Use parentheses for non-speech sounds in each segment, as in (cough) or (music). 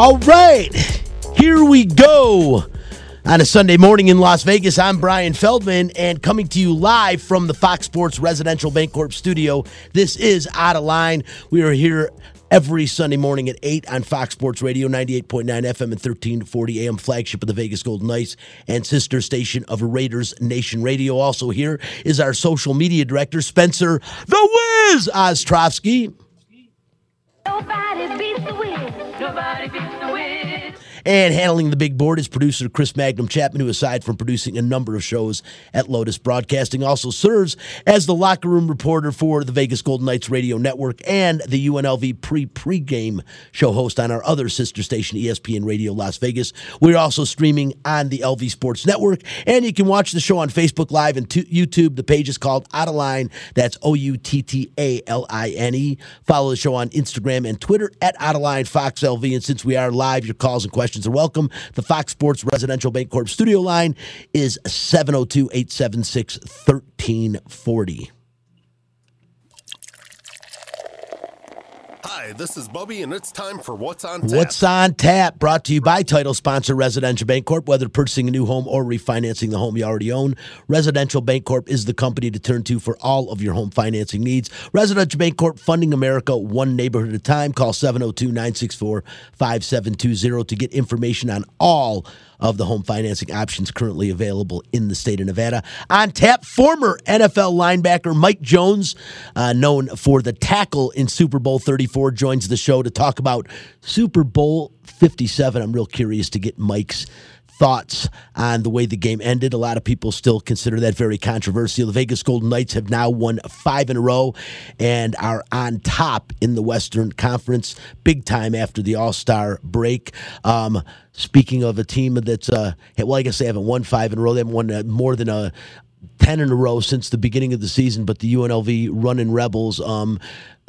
All right, here we go. On a Sunday morning in Las Vegas, I'm Brian Feldman, and coming to you live from the Fox Sports Residential Bancorp studio. This is Outta Line. We are here every Sunday morning at 8 on Fox Sports Radio, 98.9 FM and 1340 AM, flagship of the Vegas Golden Knights and sister station of Raiders Nation Radio. Also, here is our social media director, Spencer the Wiz Ostrovsky. Nobody beats the wind. Nobody beats the Wiz. And handling the big board is producer Chris Magnum Chapman, who, aside from producing a number of shows at Lotus Broadcasting, also serves as the locker room reporter for the Vegas Golden Knights Radio Network and the UNLV pre pregame show host on our other sister station, ESPN Radio Las Vegas. We're also streaming on the LV Sports Network, and you can watch the show on Facebook Live and YouTube. The page is called Outta Line. That's O U T T A L I N E. Follow the show on Instagram and Twitter at Outta Line Fox LV. And since we are live, your calls and questions are welcome. The Fox Sports Residential Bancorp studio line is 702 876 1340. Hi, this is Bubby, and it's time for What's on Tap. What's on tap? Brought to you by title sponsor Residential Bancorp. Whether purchasing a new home or refinancing the home you already own, Residential Bancorp is the company to turn to for all of your home financing needs. Residential Bancorp funding America one neighborhood at a time. Call 702 964 5720 to get information on all of the home financing options currently available in the state of Nevada. On tap, former NFL linebacker Mike Jones, uh, known for the tackle in Super Bowl 34, joins the show to talk about Super Bowl 57. I'm real curious to get Mike's thoughts on the way the game ended. A lot of people still consider that very controversial. The Vegas Golden Knights have now won five in a row and are on top in the Western Conference, big time after the All Star break. Um, speaking of a team that's, uh, well, I guess they haven't won five in a row. They haven't won uh, more than a 10 in a row since the beginning of the season, but the UNLV Runnin' Rebels um,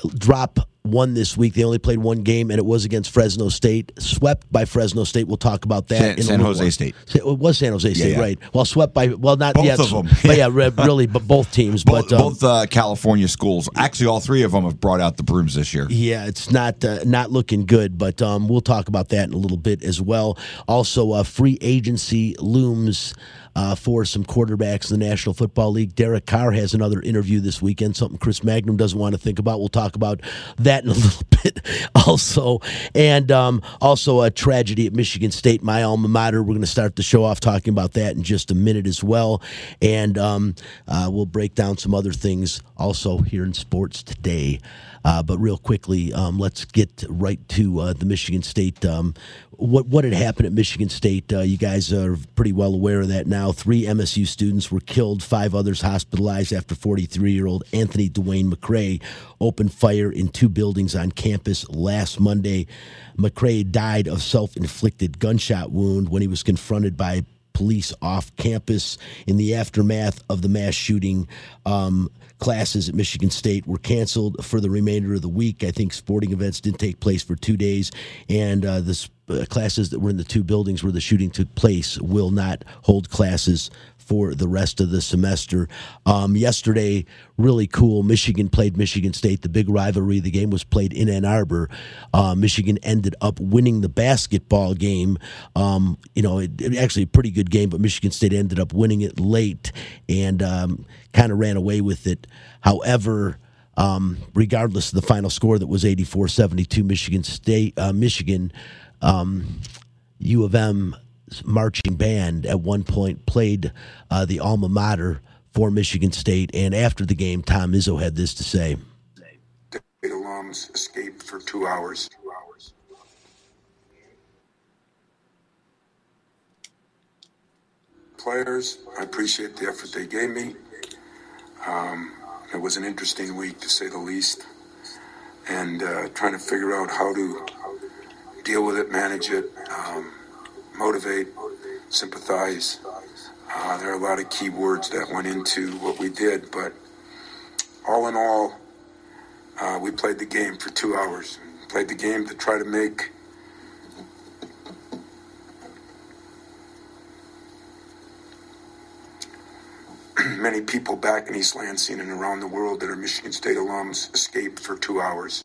drop one this week. They only played one game, and it was against Fresno State. Swept by Fresno State. We'll talk about that. San- in San Jose. State. It was San Jose State, yeah. right? Well, swept by well, not Both yet, of them. but yeah, (laughs) really, but both teams. Both, but um, both uh, California schools, actually, all three of them have brought out the brooms this year. Yeah, it's not uh, not looking good, but um, we'll talk about that in a little bit as well. Also, uh, free agency looms uh, for some quarterbacks in the National Football League. Derek Carr has another interview this weekend, something Chris Magnum doesn't want to think about. We'll talk about that in a (laughs) little bit also. And um, also a tragedy at Michigan State, my alma mater. We're going to start the show off talking about that in just a minute as well. And um, uh, we'll break down some other things also here in sports today. Uh, but real quickly, um, let's get right to uh, the Michigan State. Um, what what had happened at Michigan State? Uh, you guys are pretty well aware of that now. Three MSU students were killed, five others hospitalized after 43 year old Anthony Dwayne McRae opened fire in two buildings on campus last Monday. McRae died of self inflicted gunshot wound when he was confronted by police off campus in the aftermath of the mass shooting. Um, classes at Michigan State were canceled for the remainder of the week. I think sporting events didn't take place for two days, and uh, uh, classes that were in the two buildings where the shooting took place will not hold classes for the rest of the semester. Um, yesterday, really cool. Michigan played Michigan State. The big rivalry. The game was played in Ann Arbor. Uh, Michigan ended up winning the basketball game. Um, you know, it, it actually a pretty good game, but Michigan State ended up winning it late and um, kind of ran away with it. However. Um, regardless of the final score that was 84-72 Michigan State uh, Michigan um, U of M marching band at one point played uh, the alma mater for Michigan State. And after the game, Tom Izzo had this to say. State alums escaped for two hours. Players, I appreciate the effort they gave me. Um, it was an interesting week, to say the least, and uh, trying to figure out how to deal with it, manage it, um, motivate, sympathize. Uh, there are a lot of key words that went into what we did, but all in all, uh, we played the game for two hours. Played the game to try to make (clears throat) many people back in East Lansing and around the world that are Michigan State alums escape for two hours.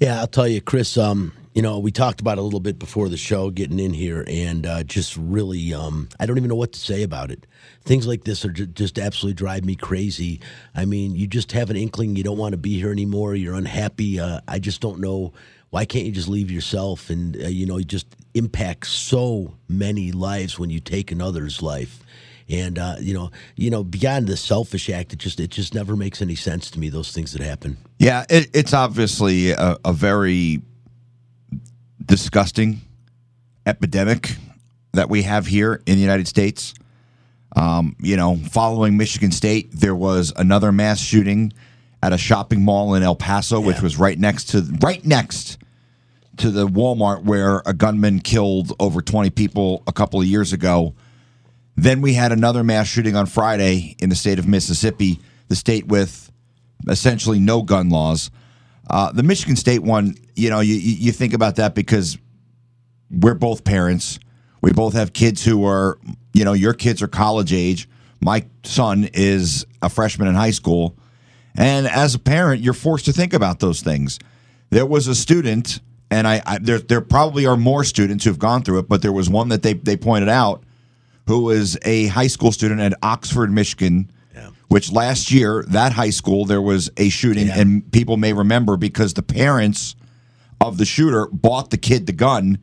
Yeah, I'll tell you, Chris. Um, You know, we talked about a little bit before the show, getting in here, and uh, just really, um, I don't even know what to say about it. Things like this are ju- just absolutely drive me crazy. I mean, you just have an inkling you don't want to be here anymore. You're unhappy. Uh, I just don't know. Why can't you just leave yourself? And uh, you know, you just impact so many lives when you take another's life. And uh, you know, you know, beyond the selfish act, it just it just never makes any sense to me. Those things that happen. Yeah, it, it's obviously a, a very disgusting epidemic that we have here in the United States. Um, you know, following Michigan State, there was another mass shooting at a shopping mall in El Paso, which was right next to right next to the Walmart where a gunman killed over 20 people a couple of years ago. Then we had another mass shooting on Friday in the state of Mississippi, the state with essentially no gun laws. Uh, the Michigan State one, you know, you, you think about that because we're both parents. We both have kids who are, you know, your kids are college age. My son is a freshman in high school. And as a parent, you're forced to think about those things. There was a student, and I, I there there probably are more students who've gone through it, but there was one that they they pointed out who was a high school student at Oxford, Michigan, which last year that high school there was a shooting, Yeah. and people may remember because the parents of the shooter bought the kid the gun,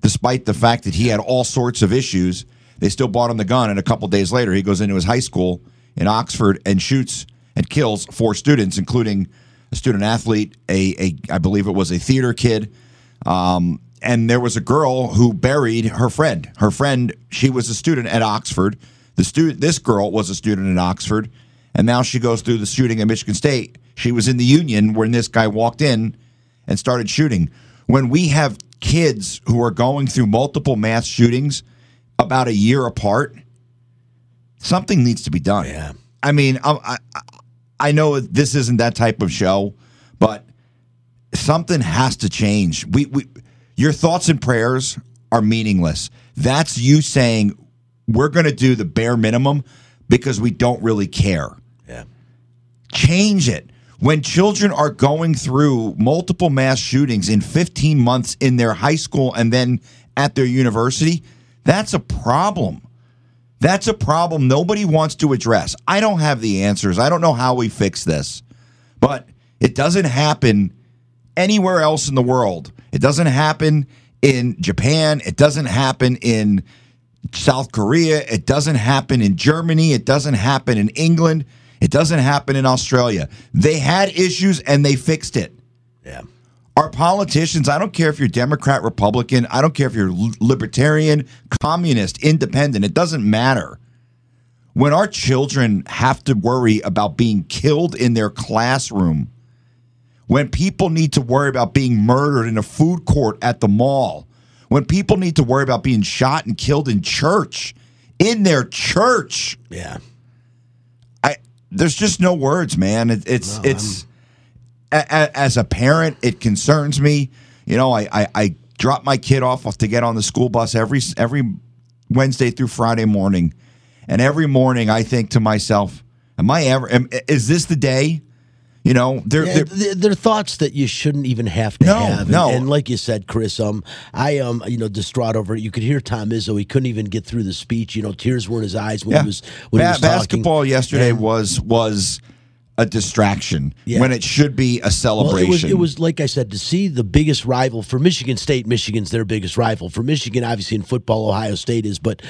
despite the fact that he had all sorts of issues. They still bought him the gun, and a couple days later, he goes into his high school in Oxford and shoots and kills four students, including a student athlete, a, a I believe it was a theater kid, um, and there was a girl who buried her friend. Her friend, she was a student at Oxford. The student, this girl was a student at Oxford, and now she goes through the shooting at Michigan State. She was in the Union when this guy walked in and started shooting. When we have kids who are going through multiple mass shootings about a year apart, something needs to be done. Yeah. I mean, I, I, I know this isn't that type of show, but something has to change. We, we, your thoughts and prayers are meaningless. That's you saying we're going to do the bare minimum because we don't really care Yeah. change it. When children are going through multiple mass shootings in 15 months in their high school and then at their university, that's a problem. That's a problem nobody wants to address. I don't have the answers. I don't know how we fix this, but it doesn't happen anywhere else in the world. It doesn't happen in Japan. It doesn't happen in South Korea. It doesn't happen in Germany. It doesn't happen in England. It doesn't happen in Australia. They had issues and they fixed it. Yeah. Our politicians, I don't care if you're Democrat, Republican, I don't care if you're libertarian, communist, independent, it doesn't matter. When our children have to worry about being killed in their classroom, when people need to worry about being murdered in a food court at the mall, when people need to worry about being shot and killed in church, in their church, Yeah. I there's just no words, man. It, it's it's a, a, as a parent, it concerns me. You know, I, I I drop my kid off to get on the school bus every every Wednesday through Friday morning, and every morning I think to myself, "Am I ever? Am, is this the day?" You know, they're, Yeah, they're they're, thoughts that you shouldn't even have to No, have. And, no. and like you said, Chris, um, I um, you know, distraught over it. You could hear Tom Izzo. He couldn't even get through the speech. You know, tears were in his eyes when yeah. he was when he Ba- was talking. basketball yesterday And- was was a distraction Yeah. when it should be a Well, celebration. it was, it was like I said to see the biggest rival for Michigan State. Michigan's their biggest rival for Michigan. Obviously, in football, Ohio State is. But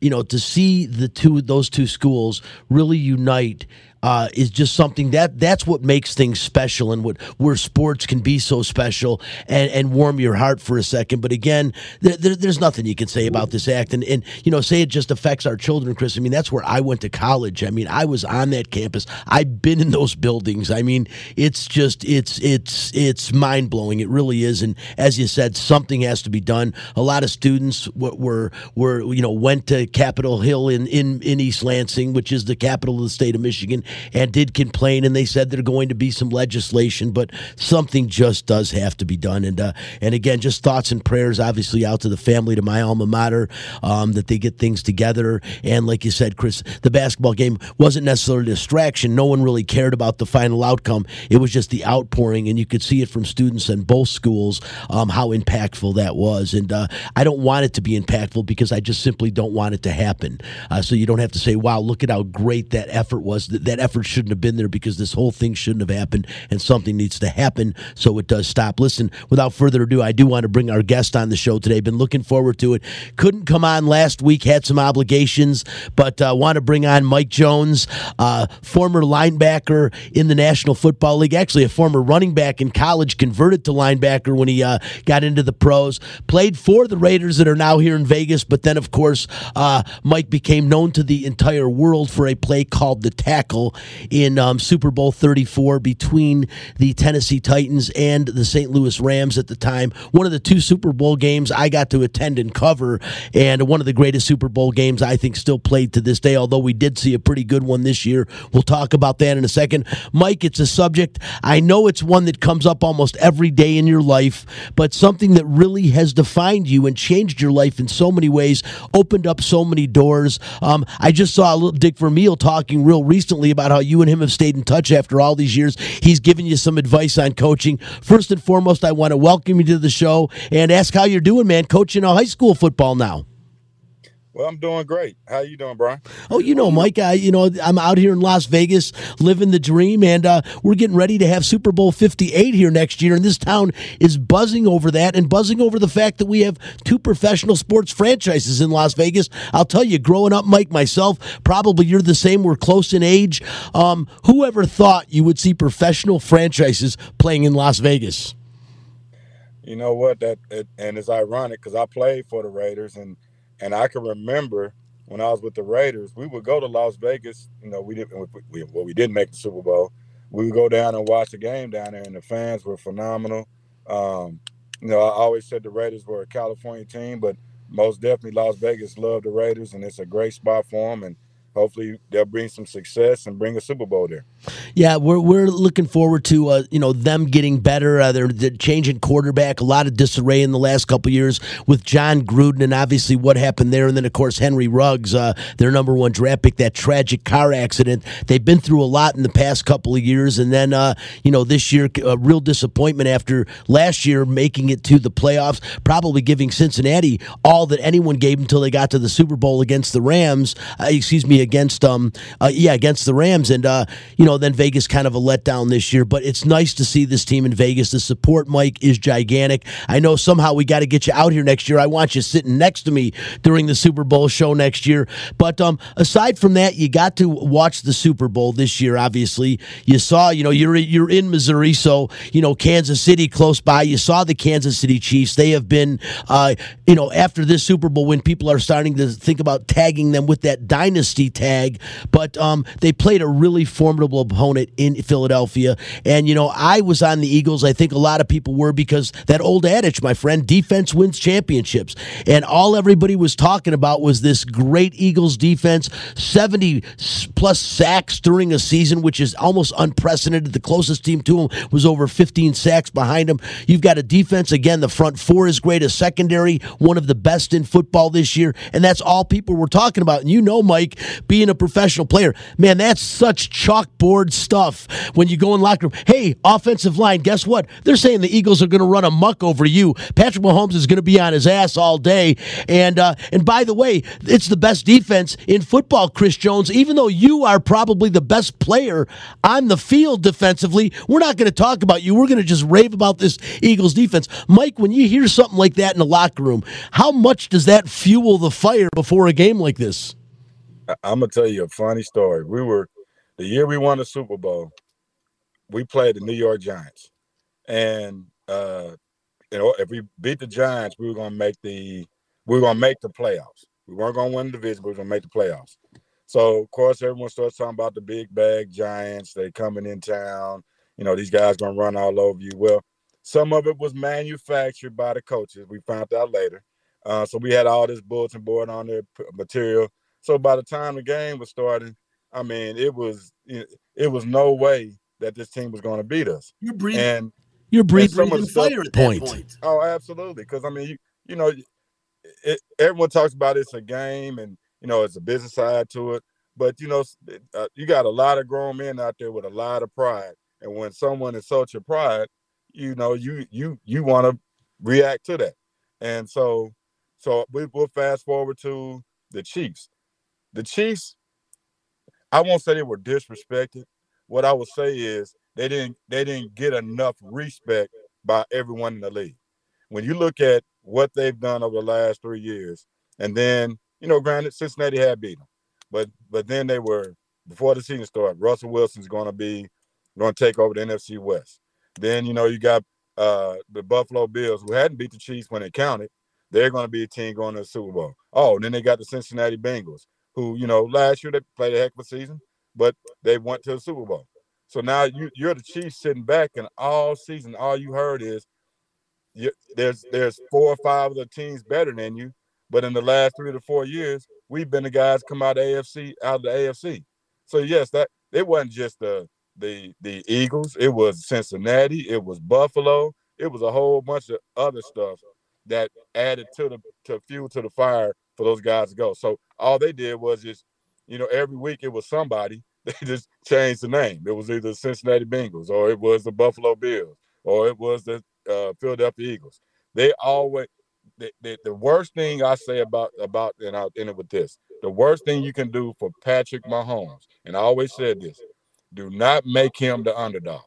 you know, to see the two those two schools really unite uh, is just something that that's what makes things special and what where sports can be so special and, and warm your heart for a second. But again, there, there, there's nothing you can say about this act, and and you know, say it just affects our children, Chris. I mean, that's where I went to college. I mean, I was on that campus. I've been in those buildings. I mean, it's just it's it's it's mind blowing. It really is. And as you said, something has to be done. A lot of students were were, were you know went to Capitol Hill in in in East Lansing, which is the capital of the state of Michigan, and did complain, and they said there's going to be some legislation, but something just does have to be done. And uh, and again, just thoughts and prayers, obviously, out to the family, to my alma mater, um, that they get things together. And like you said, Chris, the basketball game wasn't necessarily a distraction. No one really cared about the final outcome. It was just the outpouring, and you could see it from students in both schools um, how impactful that was. And uh, I don't want it to be impactful because I just simply don't want it to happen. Uh, so you don't have to say, "Wow, look at how great that effort was." That, that effort shouldn't have been there because this whole thing shouldn't have happened, and something needs to happen so it does stop. Listen, without further ado, I do want to bring our guest on the show today. Been looking forward to it. Couldn't come on last week, had some obligations, but uh, want to bring on Mike Jones, uh, former linebacker in the National Football League, actually a former running back in college, converted to linebacker when he uh, got into the pros. Played for the Raiders that are now here in Vegas, but then of course uh, Mike became known to the entire world for a play called the tackle in um, Super Bowl 34 between the Tennessee Titans and the St. Louis Rams at the time. One of the two Super Bowl games I got to attend and cover, and one of the greatest Super Bowl games I think still played to this day, although we did see a pretty good one this year. We'll talk about that in a second. Mike, it's a subject, I know it's one that comes up almost every day in your life, but something that really has defined you and changed your life in so many ways, opened up so many doors. Um, I just saw a little Dick Vermeil talking real recently about how you and him have stayed in touch after all these years. He's given you some advice on coaching. First and foremost, I want to welcome you to the show and ask how you're doing, man, coaching a high school football now. Well, I'm doing great. How you doing, Brian? Oh, you know, Mike, I, you know, I'm out here in Las Vegas living the dream, and uh, we're getting ready to have Super Bowl 58 here next year, and this town is buzzing over that and buzzing over the fact that we have two professional sports franchises in Las Vegas. I'll tell you, growing up, Mike, myself, probably you're the same. We're close in age. Um, whoever thought you would see professional franchises playing in Las Vegas? You know what? That it, and it's ironic because I played for the Raiders, and and I can remember when I was with the Raiders, we would go to Las Vegas. You know, we didn't. We, well, we didn't make the Super Bowl. We would go down and watch the game down there, and the fans were phenomenal. Um, you know, I always said the Raiders were a California team, but most definitely Las Vegas loved the Raiders, and it's a great spot for them. And hopefully they'll bring some success and bring a Super Bowl there. Yeah, we're we're looking forward to uh, you know them getting better. Uh, they're, they're changing quarterback, a lot of disarray in the last couple years with Jon Gruden, and obviously what happened there, and then of course Henry Ruggs, uh, their number one draft pick, that tragic car accident. They've been through a lot in the past couple of years, and then uh, you know this year a real disappointment after last year making it to the playoffs, probably giving Cincinnati all that anyone gave until they got to the Super Bowl against the Rams. Uh, excuse me, against um uh, yeah against the Rams, and uh, you know then Vegas kind of a letdown this year. But it's nice to see this team in Vegas. The support, Mike, is gigantic. I know somehow we got to get you out here next year. I want you sitting next to me during the Super Bowl show next year. But um, aside from that, you got to watch the Super Bowl this year. Obviously, you saw you know you're you're in Missouri, so you know Kansas City close by. You saw the Kansas City Chiefs. They have been uh, you know after this Super Bowl when people are starting to think about tagging them with that dynasty tag, but um, they played a really formidable opponent in Philadelphia. And, you know, I was on the Eagles. I think a lot of people were because that old adage, my friend, defense wins championships. And all everybody was talking about was this great Eagles defense, 70 plus sacks during a season, which is almost unprecedented. The closest team to them was over 15 sacks behind them. You've got a defense, again, the front four is great, a secondary, one of the best in football this year. And that's all people were talking about. And you know, Mike, being a professional player, man, that's such chalkboard stuff when you go in locker room. Hey, offensive line, guess what? They're saying the Eagles are going to run a muck over you. Patrick Mahomes is going to be on his ass all day. And uh, and by the way, it's the best defense in football, Chris Jones. Even though you are probably the best player on the field defensively, we're not going to talk about you. We're going to just rave about this Eagles defense. Mike, when you hear something like that in the locker room, how much does that fuel the fire before a game like this? I'm gonna tell you a funny story. We were the year we won the Super Bowl. We played the New York Giants, and uh, you know if we beat the Giants, we were gonna make the we were gonna make the playoffs. We weren't gonna win the division, but we were gonna make the playoffs. So of course, everyone starts talking about the big bag Giants. They coming in town. You know these guys gonna run all over you. Well, some of it was manufactured by the coaches. We found out later. Uh, so we had all this bulletin board on there, material so by the time the game was starting, I mean, it was it was no way that this team was going to beat us. You're breathing. And You're and breathing. some of the breathing stuff- fire at Point. that point. Oh, absolutely. Because I mean, you you know, it, everyone talks about it's a game and you know it's a business side to it, but you know, uh, you got a lot of grown men out there with a lot of pride, and when someone insults your pride, you know, you you you want to react to that, and so so we, we'll fast forward to the Chiefs. The Chiefs, I won't say they were disrespected. What I would say is they didn't they didn't get enough respect by everyone in the league. When you look at what they've done over the last three years, and then you know, granted, Cincinnati had beat them, but but then they were before the season started. Russell Wilson's going to be going to take over the NFC West. Then you know you got uh the Buffalo Bills who hadn't beat the Chiefs when it counted. They're going to be a team going to the Super Bowl. Oh, then they got the Cincinnati Bengals, who you know last year they played a heck of a season, but they went to the Super Bowl. So now you you're the Chiefs sitting back, and all season all you heard is you, there's there's four or five of the teams better than you, but in the last three to four years, we've been the guys come out of AFC out of the AFC. So yes, that it wasn't just the the the Eagles, it was Cincinnati, it was Buffalo, it was a whole bunch of other stuff that added to the to fuel to the fire for those guys to go. So all they did was just, you know, every week it was somebody. (laughs) They just changed the name. It was either the Cincinnati Bengals or it was the Buffalo Bills or it was the uh, Philadelphia Eagles. They always the, the, the worst thing I say about about and I'll end it with this. The worst thing you can do for Patrick Mahomes, and I always said this, do not make him the underdog.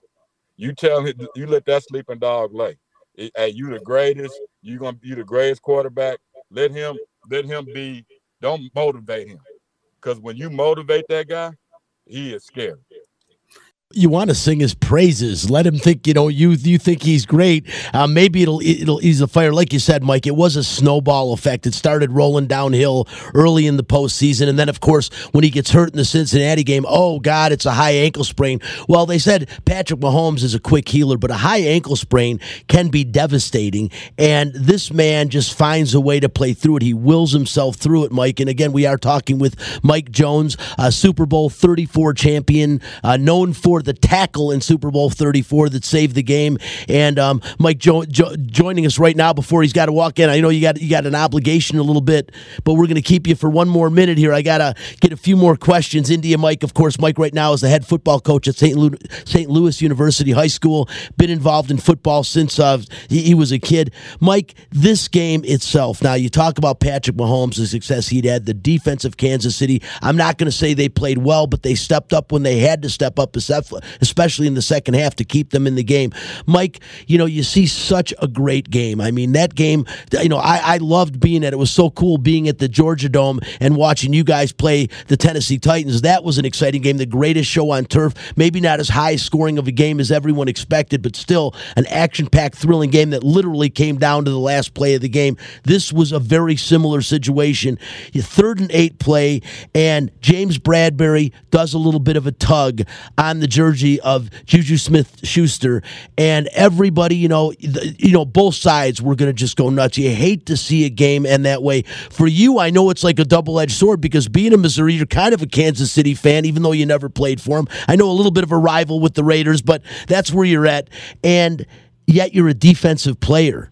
You tell him you let that sleeping dog lay. Hey, you the greatest. You gonna be the greatest quarterback. Let him let him be. Don't motivate him, because when you motivate that guy, he is scared. You want to sing his praises. Let him think, you know, you you think he's great. Uh, maybe it'll it'll ease the fire. Like you said, Mike, it was a snowball effect. It started rolling downhill early in the postseason, and then of course when he gets hurt in the Cincinnati game, oh God, it's a high ankle sprain. Well, they said Patrick Mahomes is a quick healer, but a high ankle sprain can be devastating, and this man just finds a way to play through it. He wills himself through it, Mike. And again, we are talking with Mike Jones, a Super Bowl 34 champion, uh, known for the tackle in Super Bowl 34 that saved the game. And um, Mike jo- jo- joining us right now before he's got to walk in. I know you got you got an obligation a little bit, but we're going to keep you for one more minute here. I got to get a few more questions India Mike. Of course, Mike right now is the head football coach at St. Lu- St. Louis University High School. Been involved in football since uh, he, he was a kid. Mike, this game itself. Now you talk about Patrick Mahomes, the success he'd had, the defense of Kansas City. I'm not going to say they played well, but they stepped up when they had to step up, especially in the second half to keep them in the game. Mike, you know, you see such a great game. I mean, that game, you know, I, I loved being at it. Was so cool being at the Georgia Dome and watching you guys play the Tennessee Titans. That was an exciting game, the greatest show on turf. Maybe not as high scoring of a game as everyone expected, but still an action packed, thrilling game that literally came down to the last play of the game. This was a very similar situation. You third and eight play, and James Bradberry does a little bit of a tug on the jersey of Juju Smith Schuster, and everybody, you know, the, you know, both sides were going to just go nuts. You hate to see a game end that way. For you, I know it's like a double edged sword because being a Missouri, you're kind of a Kansas City fan, even though you never played for them. I know a little bit of a rival with the Raiders, but that's where you're at, and yet you're a defensive player.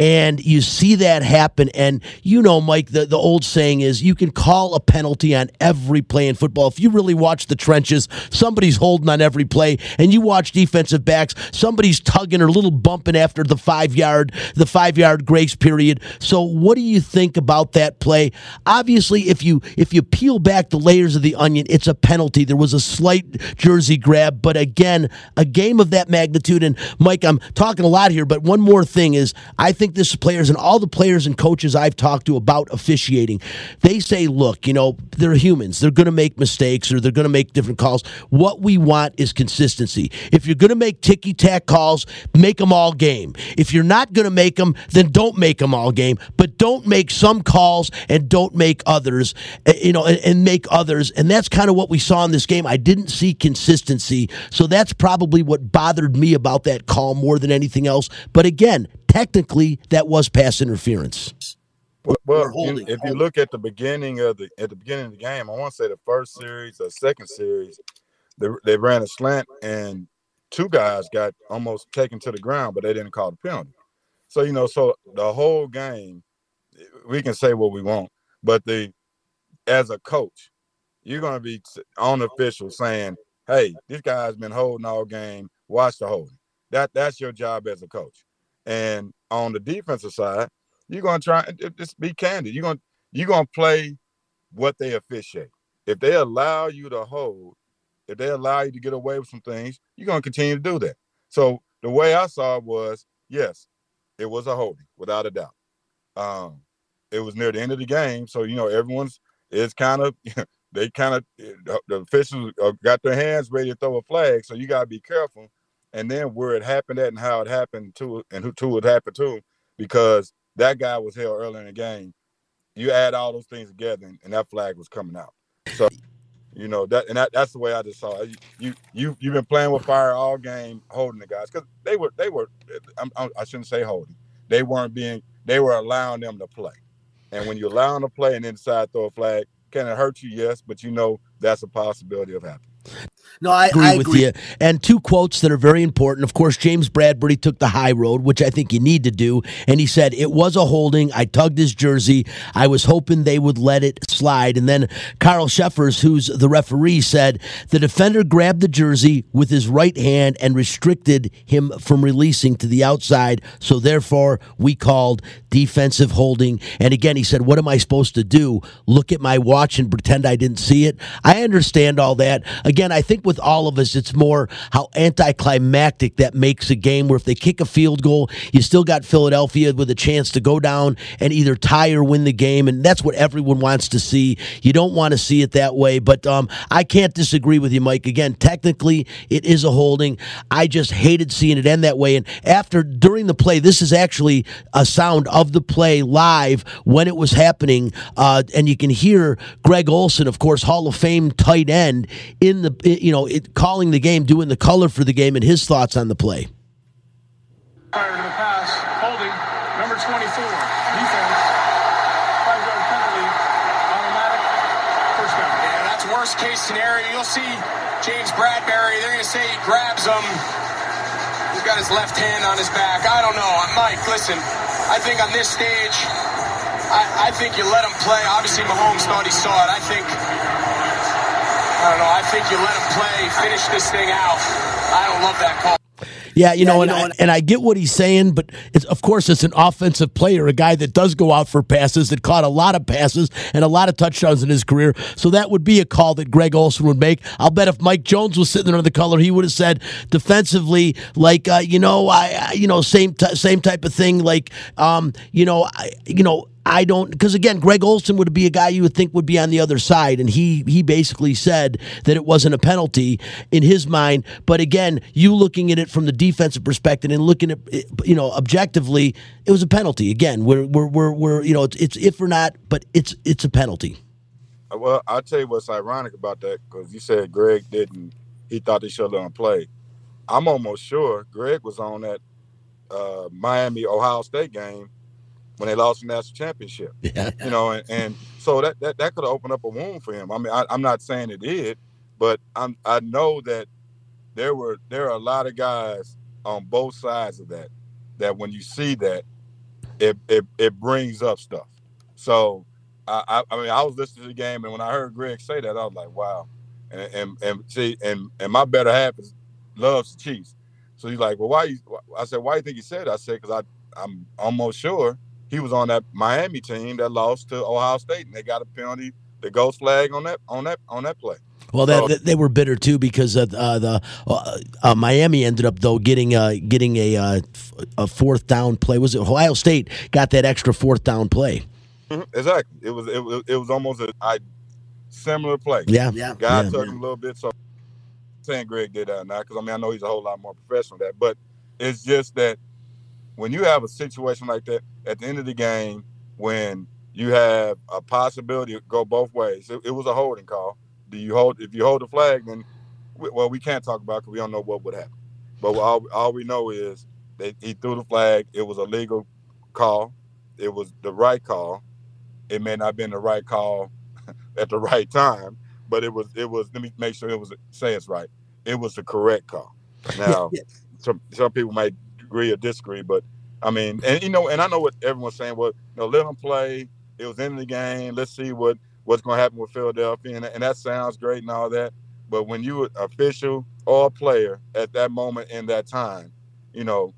And you see that happen. And you know, Mike, the, the old saying is you can call a penalty on every play in football. If you really watch the trenches, somebody's holding on every play. And you watch defensive backs, somebody's tugging or little bumping after the five yard, the five yard grace period. So what do you think about that play? Obviously, if you if you peel back the layers of the onion, it's a penalty. There was a slight jersey grab, but again, a game of that magnitude. And Mike, I'm talking a lot here, but one more thing is I think this players and all the players and coaches I've talked to about officiating, they say, look, you know, they're humans. They're going to make mistakes or they're going to make different calls. What we want is consistency. If you're going to make ticky tack calls, make them all game. If you're not going to make them, then don't make them all game. But don't make some calls and don't make others, eh, you know, and, and make others. And that's kind of what we saw in this game. I didn't see consistency. So that's probably what bothered me about that call more than anything else. But again, technically, that was pass interference. Well, well, you- if you look at the beginning of the at the beginning of the game, I want to say the first series or second series, they, they ran a slant and two guys got almost taken to the ground, but they didn't call the penalty. So you know, so the whole game, we can say what we want, but the as a coach, you're going to be on official saying, "Hey, this guy's been holding all game. Watch the holding." That that's your job as a coach. And on the defensive side, you're to try just be candid. You're to you're to play what they officiate. If they allow you to hold, if they allow you to get away with some things, you're to continue to do that. So the way I saw it was, yes, it was a holding without a doubt. Um, it was near the end of the game, so you know everyone's is kind of (laughs) they kind of the officials uh, got their hands ready to throw a flag, so you got to be careful. And then where it happened at and how it happened to and who to it happened to, because that guy was held early in the game. You add all those things together, and, and that flag was coming out. So, you know that, and that, that's the way I just saw it. You you you've been playing with fire all game, holding the guys because they were they were. I'm, I'm, I shouldn't say holding. They weren't being. They were allowing them to play. And when you allow them to play and inside throw a flag, can it hurt you? Yes, but you know that's a possibility of happening. No, I agree with you. And two quotes that are very important. Of course, James Bradberry took the high road, which I think you need to do. And he said, It was a holding. I tugged his jersey. I was hoping they would let it slide. And then Carl Cheffers, who's the referee, said, The defender grabbed the jersey with his right hand and restricted him from releasing to the outside. So therefore, we called defensive holding. And again, he said, What am I supposed to do? Look at my watch and pretend I didn't see it? I understand all that. Again, I think with all of us, it's more how anticlimactic that makes a game where if they kick a field goal, you still got Philadelphia with a chance to go down and either tie or win the game. And that's what everyone wants to see. You don't want to see it that way. But um, I can't disagree with you, Mike. Again, technically, it is a holding. I just hated seeing it end that way. And after, during the play, this is actually a sound of the play live when it was happening. Uh, and you can hear Greg Olsen, of course, Hall of Fame tight end, in the, eh, you know, it, calling the game, doing the color for the game, and his thoughts on the play. Fired in the pass, holding, number 24, defense, five yard penalty, automatic, first down. Yeah, that's worst case scenario. You'll see James Bradberry. They're going to say he grabs him. He's got his left hand on his back. I don't know. Mike, listen, I think on this stage, I, I think you let him play. Obviously, Mahomes thought he saw it. I think, I don't know. I think you let him play, finish this thing out. I don't love that call. Yeah, you know, and, I, and I get what he's saying, but it's, of course, it's an offensive player, a guy that does go out for passes, that caught a lot of passes and a lot of touchdowns in his career. So that would be a call that Greg Olsen would make. I'll bet if Mike Jones was sitting there on the color, he would have said defensively, like, uh, you know, I, I- you know, same t- same type of thing, like, um, you know, I, you know. I don't because again, Greg Olsen would be a guy you would think would be on the other side, and he he basically said that it wasn't a penalty in his mind. But again, you looking at it from the defensive perspective and looking at you know objectively, it was a penalty. Again, we're we're we're, we're you know it's, it's if or not, but it's it's a penalty. Uh, Well, I'll tell you what's ironic about that because you said Greg didn't. He thought they should let him play. I'm almost sure Greg was on that uh, Miami Ohio State game when they lost the national championship. (laughs) Yeah. You know, and, and so that that, that could have opened up a wound for him. I mean, I, I'm not saying it did, but I'm I know that there were there are a lot of guys on both sides of that that when you see that it it, it brings up stuff. So I, I I mean I was listening to the game and when I heard Greg say that I was like wow, and and, and see and and my better half is loves the Chiefs. So he's like, well, why? You, I said, why do you think he said? That? I said, because I I'm almost sure he was on that Miami team that lost to Ohio State and they got a penalty, the ghost flag on that on that on that play. Well, that, So- that- they were bitter too because uh, the uh, uh, Miami ended up though getting uh, getting a uh, f- a fourth down play. Was it Ohio State got that extra fourth down play? Mhm, Exactly. It was it was it was almost a I, similar play. Yeah, Yeah. Guy Yeah. took him a little bit. So saying Greg did that now because I mean I know he's a whole lot more professional than that, but it's just that when you have a situation like that at the end of the game when you have a possibility to go both ways, it, it was a holding call. Do you hold if you hold the flag? Then we- well we can't talk about because we don't know what would happen. But all all we know is that he threw the flag. It was a legal call. It was the right call. it may not have been the right call (laughs) at the right time, but it was it was. Let me make sure it was say it's right. It was the correct call. Now, some some people might agree or disagree, but I mean, and you know, and I know what everyone's saying. Well, you know, let them play. It was in the game. Let's see what what's going to happen with Philadelphia, and, and that sounds great and all that. But when you official or player at that moment in that time, you know,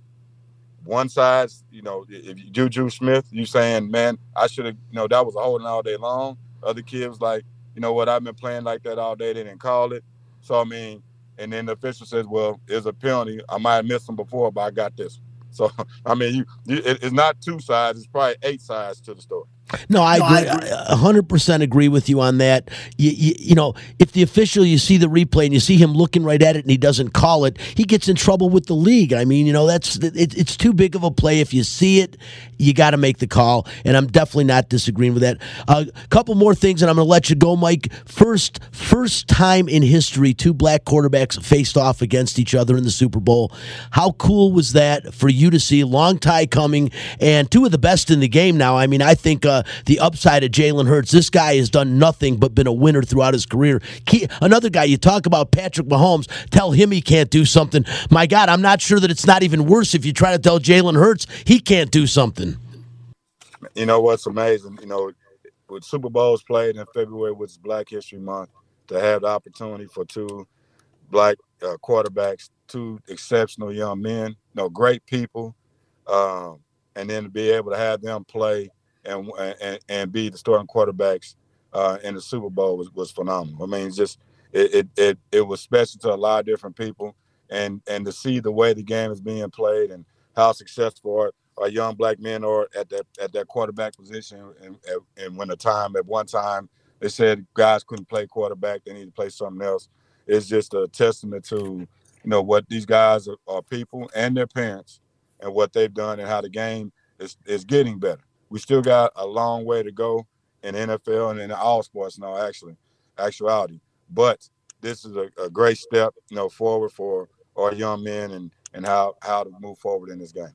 one side, you know, if you Juju Smith, you saying, man, I should have, you know, that was holding all day long. Other kids like, you know what, I've been playing like that all day. They didn't call it. So I mean, and then the official says, well, there's a penalty. I might have missed them before, but I got this. So (laughs) I mean, you, you it, it's not two sides; it's probably eight sides to the story. No, I No, agree. I agree. Hundred percent agree with you on that. You, you, you know, if the official, you see the replay and you see him looking right at it and he doesn't call it, he gets in trouble with the league. I mean, you know, that's it, it's too big of a play. If you see it, you got to make the call. And I'm definitely not disagreeing with that. A couple more things, and I'm going to let you go, Mike. First, first time in history, two black quarterbacks faced off against each other in the Super Bowl. How cool was that for you to see? Long tie coming, and two of the best in the game now. I mean, I think uh, the upside of Jalen Hurts. This guy has done nothing but been a winner throughout his career. Key, another guy, you talk about Patrick Mahomes. Tell him he can't do something. My God, I'm not sure that it's not even worse if you try to tell Jalen Hurts he can't do something. You know what's amazing? You know, with Super Bowls played in February, which is Black History Month, to have the opportunity for two black uh, quarterbacks, two exceptional young men, you know, great people, um, and then to be able to have them play and and, and be the starting quarterbacks uh, in the Super Bowl was, was phenomenal. I mean, just it, it it it was special to a lot of different people, and and to see the way the game is being played and how successful our, our young black men are at that at that quarterback position, and, and and when the time at one time they said guys couldn't play quarterback, they need to play something else. It's just a testament to you know what these guys are, are people and their parents and what they've done and how the game is, is getting better. We still got a long way to go in NFL and in all sports now, actually, actuality. But this is a, a great step, you know, forward for our young men and and how how to move forward in this game.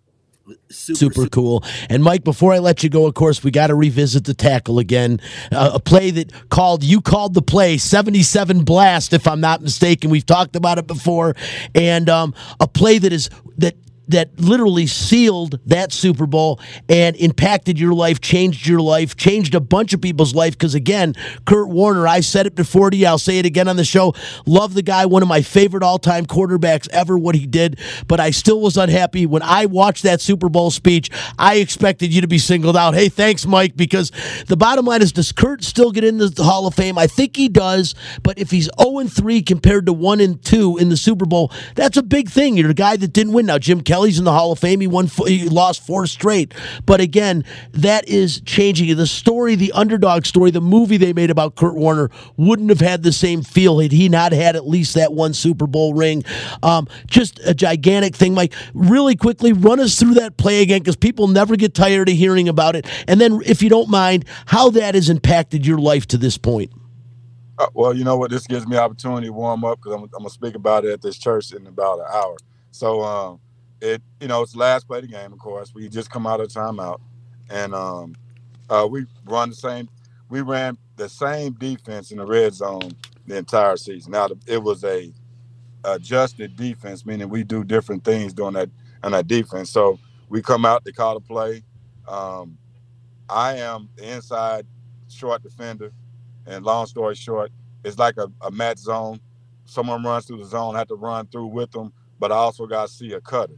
Super, cool. And Mike, before I let you go, of course, we got to revisit the tackle again. Uh, a play that called you called the play 77 blast, if I'm not mistaken. We've talked about it before, and um, a play that is that that literally sealed that Super Bowl and impacted your life, changed your life, changed a bunch of people's life. Because again, Kurt Warner, I said it before to you, I'll say it again on the show. Love the guy, one of my favorite all time quarterbacks ever, what he did. But I still was unhappy when I watched that Super Bowl speech. I expected you to be singled out. Hey, thanks, Mike, because the bottom line is does Kurt still get into the Hall of Fame? I think he does. But if he's 0 3 compared to 1 and 2 in the Super Bowl, that's a big thing. You're a guy that didn't win. Now, Jim Kelly's in the Hall of Fame. He won. He lost four straight. But again, that is changing. The story, the underdog story, the movie they made about Kurt Warner wouldn't have had the same feel had he not had at least that one Super Bowl ring. Um, just a gigantic thing, Mike. Really quickly, run us through that play again because people never get tired of hearing about it. And then, if you don't mind, how that has impacted your life to this point. Uh, well, you know what? This gives me opportunity to warm up because I'm, I'm gonna speak about it at this church in about an hour. So, um, it you know it's last play of the game, of course. We just come out of timeout, and um, uh, we run the same. We ran the same defense in the red zone the entire season. Now it was a adjusted defense, meaning we do different things during that on that defense. So we come out, they call the play. Um, I am the inside short defender, and long story short, it's like a, a match zone. Someone runs through the zone, I have to run through with them, but I also got to see a cutter.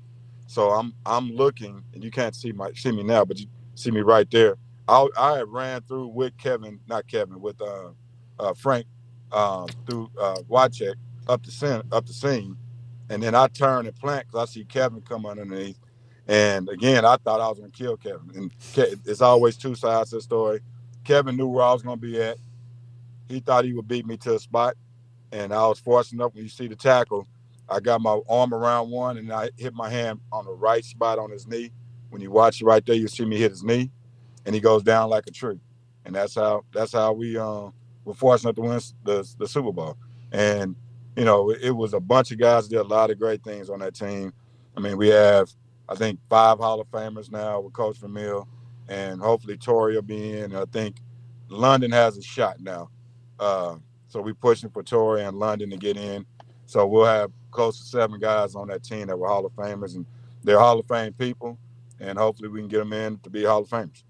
So I'm I'm looking, and you can't see my see me now, but you see me right there. I I ran through with Kevin, not Kevin, with uh, uh, Frank um, through uh, Wycheck up the center, up the seam, and then I turn and plant because I see Kevin come underneath. And again, I thought I was to kill Kevin. And Ke- it's always two sides to the story. Kevin knew where I was to be at. He thought he would beat me to a spot, and I was fortunate enough. When you see the tackle, I got my arm around one, and I hit my hand on the right spot on his knee. When you watch it right there, you see me hit his knee, and he goes down like a tree. And that's how that's how we uh, were fortunate to win the the Super Bowl. And you know, it, it was a bunch of guys did a lot of great things on that team. I mean, we have I think five Hall of Famers now with Coach Vermeil, and hopefully Torry will be in. I think London has a shot now. Uh, so we're pushing for Torry and London to get in. So we'll have close to seven guys on that team that were Hall of Famers, and they're Hall of Fame people. And hopefully we can get them in to be Hall of Famers.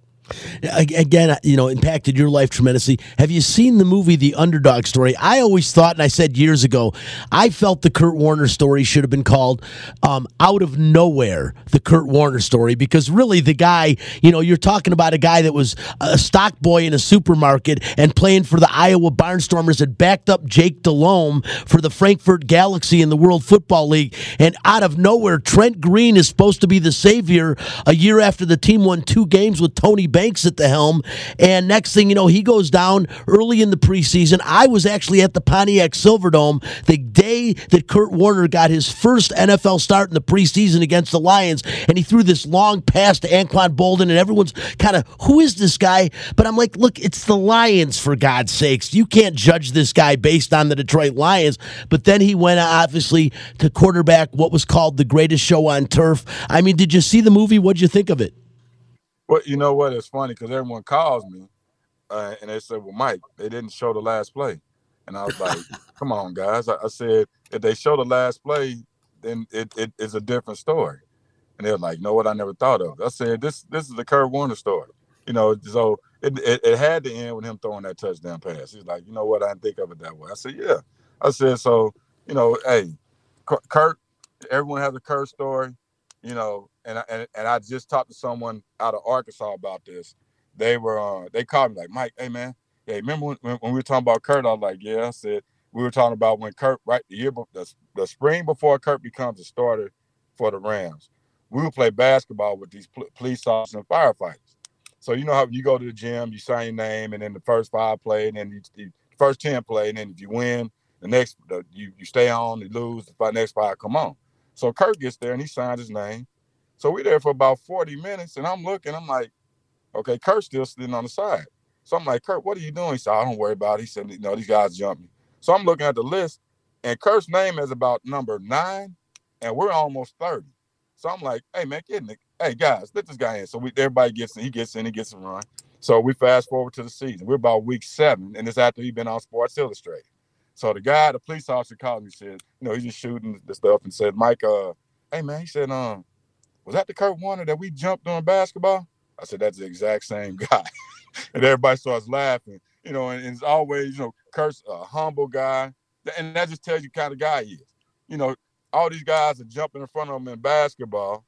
Again, you know, impacted your life tremendously. Have you seen the movie The Underdog Story? I always thought, and I said years ago, I felt the Kurt Warner story should have been called um, Out of Nowhere, the Kurt Warner story, because really the guy, you know, you're talking about a guy that was a stock boy in a supermarket and playing for the Iowa Barnstormers had backed up Jake Delhomme for the Frankfurt Galaxy in the World Football League. And out of nowhere, Trent Green is supposed to be the savior a year after the team won two games with Tony Banks at the helm. And next thing you know, he goes down early in the preseason. I was actually at the Pontiac Silverdome the day that Kurt Warner got his first NFL start in the preseason against the Lions, and he threw this long pass to Anquan Boldin, and everyone's kind of, who is this guy? But I'm like, look, it's the Lions, for God's sakes. You can't judge this guy based on the Detroit Lions. But then he went, obviously, to quarterback what was called the greatest show on turf. I mean, did you see the movie? What'd you think of it? Well, you know what? It's funny because everyone calls me uh, and they said, "Well, Mike, they didn't show the last play," and I was like, "Come on, guys!" I, I said, "If they show the last play, then it, it is a different story." And they're like, "No, what I never thought of." I said, "This this is the Kurt Warner story." You know, so it, it, it had to end with him throwing that touchdown pass. He's like, "You know what? I didn't think of it that way." I said, "Yeah." I said, "So, you know, hey, Kurt, everyone has a Kurt story." You know, and I, and, and I just talked to someone out of Arkansas about this. They were uh, they called me like Mike, hey man, hey, remember when, when we were talking about Kurt? I was like, yeah. I said we were talking about when Kurt right the year the, the spring before Kurt becomes a starter for the Rams. We would play basketball with these pl- police officers and firefighters. So you know how you go to the gym, you sign your name, and then the first five play, and then you, the first ten play, and then if you win, the next the, you you stay on, you lose, the next five come on. So Kurt gets there and he signs his name. So we're there for about 40 minutes, and I'm looking, I'm like, okay, Kurt's still sitting on the side. So I'm like, Kurt, what are you doing? He said, I don't worry about it. He said, you know, these guys jumped me. So I'm looking at the list, and Kurt's name is about number nine, and we're almost 30. So I'm like, hey man, get in the, hey guys, let this guy in. So we everybody gets in, he gets in, he gets a run. So we fast forward to the season. We're about week seven, and it's after he's been on Sports Illustrated. So the guy, the police officer called me, said, you know, he's just shooting the stuff and said, Mike, uh, hey man, he said, um, was that the Kurt Warner that we jumped on basketball? I said, that's the exact same (laughs) guy. and everybody starts laughing, you know, and, and it's always, you know, Kurt's a humble guy. And that just tells you kind of guy he is. You know, all these guys are jumping in front of him in basketball.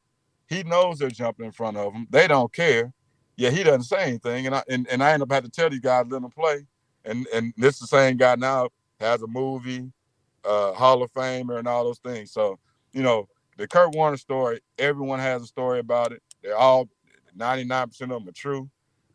He knows they're jumping in front of him. They don't care. Yeah, he doesn't say anything. And I and, and I end up having to tell these guys, let them play. And and this the same guy now has a movie, uh, Hall of Famer, and all those things. So, you know, the Kurt Warner story, everyone has a story about it. They're all 99% of them are true.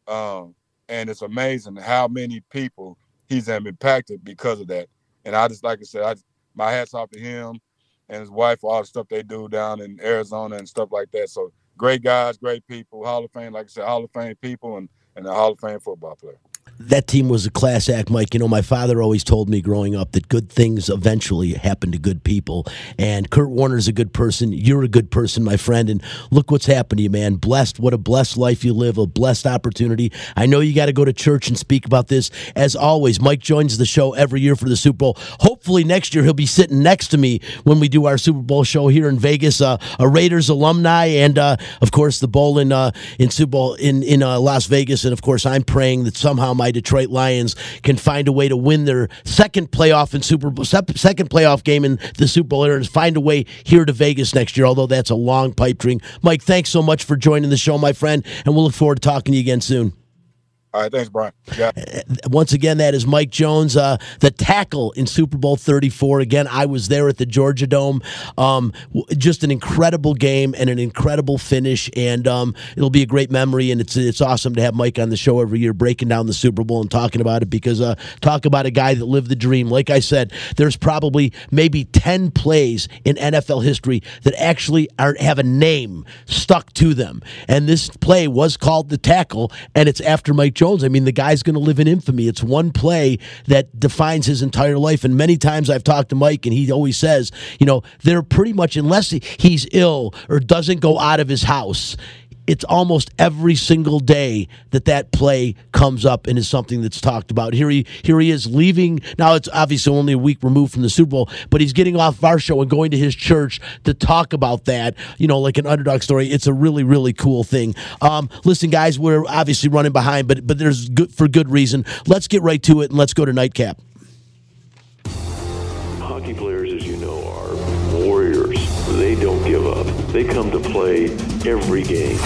Um, and it's amazing how many people he's impacted because of that. And I just like I said, I my hats off to him and his wife for all the stuff they do down in Arizona and stuff like that. So great guys, great people, Hall of Fame, like I said, Hall of Fame people and, and a Hall of Fame football player that team was a class act, Mike. You know, my father always told me growing up that good things eventually happen to good people. And Kurt Warner's a good person. You're a good person, my friend. And look what's happened to you, man. Blessed. What a blessed life you live, a blessed opportunity. I know you got to go to church and speak about this. As always, Mike joins the show every year for the Super Bowl. Next year he'll be sitting next to me when we do our Super Bowl show here in Vegas. Uh, a Raiders alumni, and uh, of course, the bowl in, uh, in Super Bowl in, in uh, Las Vegas. And of course, I'm praying that somehow my Detroit Lions can find a way to win their second playoff in Super Bowl, second playoff game in the Super Bowl and find a way here to Vegas next year. Although that's a long pipe dream. Mike, thanks so much for joining the show, my friend, and we'll look forward to talking to you again soon. All right, thanks, Brian. Yeah. Once again, that is Mike Jones, uh, the tackle in Super Bowl 34. Again, I was there at the Georgia Dome. Um, just an incredible game and an incredible finish, and um, it'll be a great memory. And it's it's awesome to have Mike on the show every year, breaking down the Super Bowl and talking about it. Because uh, talk about a guy that lived the dream. Like I said, there's probably maybe 10 plays in NFL history that actually are have a name stuck to them, and this play was called the tackle, and it's after Mike Jones. Jones. I mean, the guy's going to live in infamy. It's one play that defines his entire life. And many times I've talked to Mike, and he always says, you know, they're pretty much, unless he's ill or doesn't go out of his house, it's almost every single day that that play comes up and is something that's talked about. Here he here he is leaving. Now it's obviously only a week removed from the Super Bowl, but he's getting off our show and going to his church to talk about that. You know, like an underdog story. It's a really really cool thing. Um, listen, guys, we're obviously running behind, but but there's good for good reason. Let's get right to it and let's go to nightcap. They come to play every game.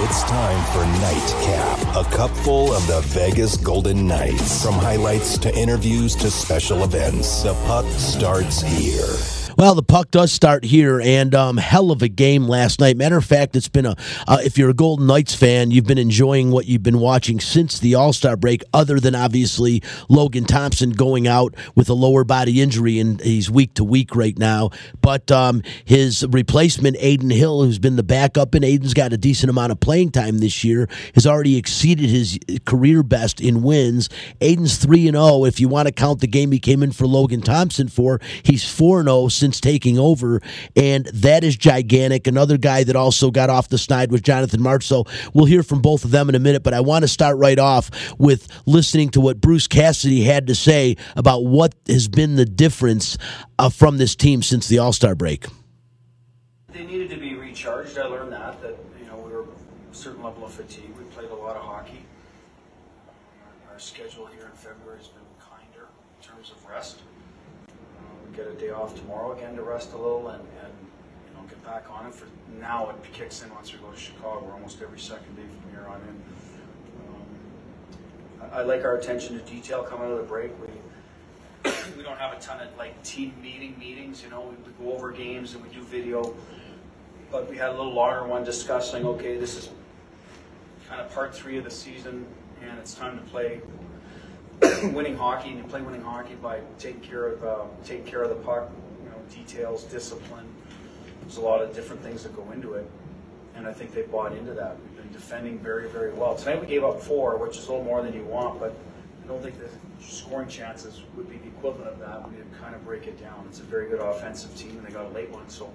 It's time for Nightcap, a cup full of the Vegas Golden Knights. From highlights to interviews to special events, the puck starts here. Well, the puck does start here, and um, hell of a game last night. Matter of fact, it's been a. Uh, if you're a Golden Knights fan, you've been enjoying what you've been watching since the All Star break. Other than obviously Logan Thompson going out with a lower body injury, and he's week to week right now. But um, his replacement, Adin Hill, who's been the backup, and Adin's got a decent amount of playing time this year, has already exceeded his career best in wins. Adin's three and zero. If you want to count the game he came in for Logan Thompson for, he's four and zero since taking over, and that is gigantic. Another guy that also got off the snide was Jonathan Marchessault we'll hear from both of them in a minute, but I want to start right off with listening to what Bruce Cassidy had to say about what has been the difference uh, from this team since the All Star break. They needed to be recharged. I learned that that you know we were a certain level of fatigue. We played a lot of hockey. Our, our schedule here in February has been kinder in terms of rest. Get a day off tomorrow again to rest a little and, and you know get back on it. For now, it kicks in once we go to Chicago. Almost every second day from here on in. Um, I, I like our attention to detail coming out of the break. We (coughs) we don't have a ton of like team meeting meetings, you know, we, we go over games and we do video. But we had a little longer one discussing, okay, this is kind of part three of the season and it's time to play (coughs) winning hockey and you play winning hockey by taking care of, uh, taking care of the puck, you know, details, discipline. There's a lot of different things that go into it. And I think they bought into that. We've been defending very, very well. Tonight we gave up four, which is a little more than you want, but I don't think the scoring chances would be the equivalent of that. We did kind of break it down. It's a very good offensive team, and they got a late one. So,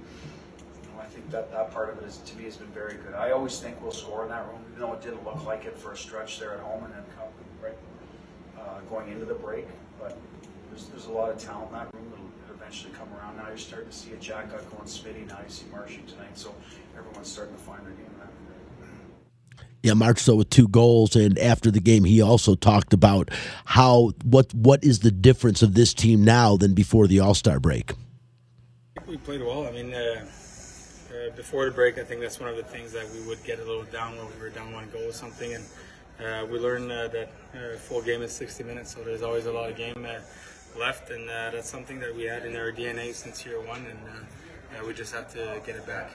I think that that part of it is, to me, has been very good. I always think we'll score in that room, even though it didn't look like it for a stretch there at home and then come right uh, going into the break. But there's, there's a lot of talent in that room that'll eventually come around. Now you're starting to see a Jack Guck going Smitty. Now you see Marshy tonight. So everyone's starting to find their game in that regard. Yeah, Marchessault with two goals, and after the game, he also talked about how what what is the difference of this team now than before the All Star break. We played well. I mean, uh, uh, before the break, I think that's one of the things that we would get a little down when we were down one goal or something, and uh, we learned uh, that uh, full game is 60 minutes, so there's always a lot of game uh, left, and uh, that's something that we had in our DNA since year one, and uh, we just have to get it back.